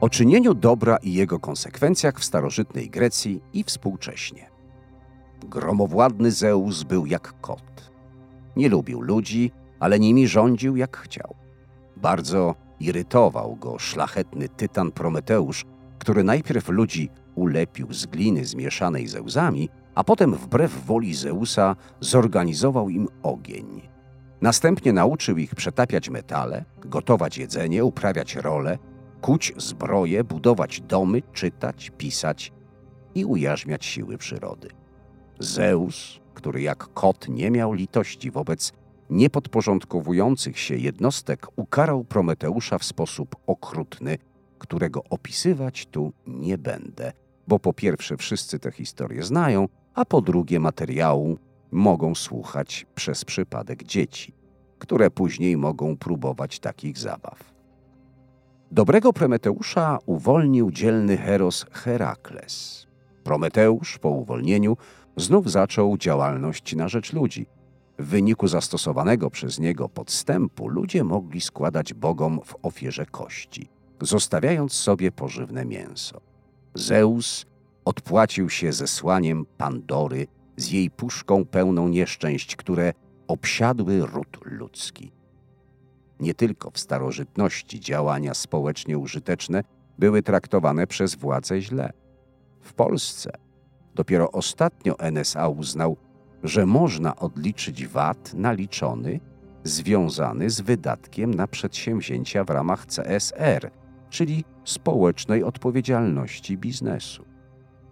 o czynieniu dobra i jego konsekwencjach w starożytnej Grecji i współcześnie. Gromowładny Zeus był jak kot. Nie lubił ludzi, ale nimi rządził jak chciał. Bardzo irytował go szlachetny tytan Prometeusz, który najpierw ludzi ulepił z gliny zmieszanej ze łzami, a potem wbrew woli Zeusa zorganizował im ogień. Następnie nauczył ich przetapiać metale, gotować jedzenie, uprawiać role, kuć zbroje, budować domy, czytać, pisać i ujarzmiać siły przyrody. Zeus, który jak kot nie miał litości wobec niepodporządkowujących się jednostek, ukarał Prometeusza w sposób okrutny, którego opisywać tu nie będę, bo po pierwsze wszyscy tę historię znają, a po drugie materiału mogą słuchać przez przypadek dzieci, które później mogą próbować takich zabaw. Dobrego Prometeusza uwolnił dzielny heros Herakles. Prometeusz po uwolnieniu znów zaczął działalność na rzecz ludzi. W wyniku zastosowanego przez niego podstępu ludzie mogli składać bogom w ofierze kości, zostawiając sobie pożywne mięso. Zeus odpłacił się zesłaniem Pandory z jej puszką pełną nieszczęść, które obsiadły ród ludzki. Nie tylko w starożytności działania społecznie użyteczne były traktowane przez władze źle. W Polsce dopiero ostatnio NSA uznał, że można odliczyć VAT naliczony związany z wydatkiem na przedsięwzięcia w ramach CSR, czyli społecznej odpowiedzialności biznesu.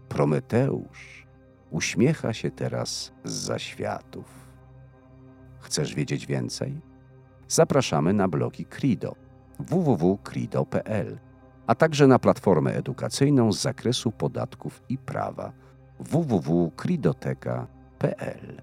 Prometeusz uśmiecha się teraz z zaświatów. Chcesz wiedzieć więcej? Zapraszamy na blogi Crido www.crido.pl, a także na platformę edukacyjną z zakresu podatków i prawa www.cridoteka.pl.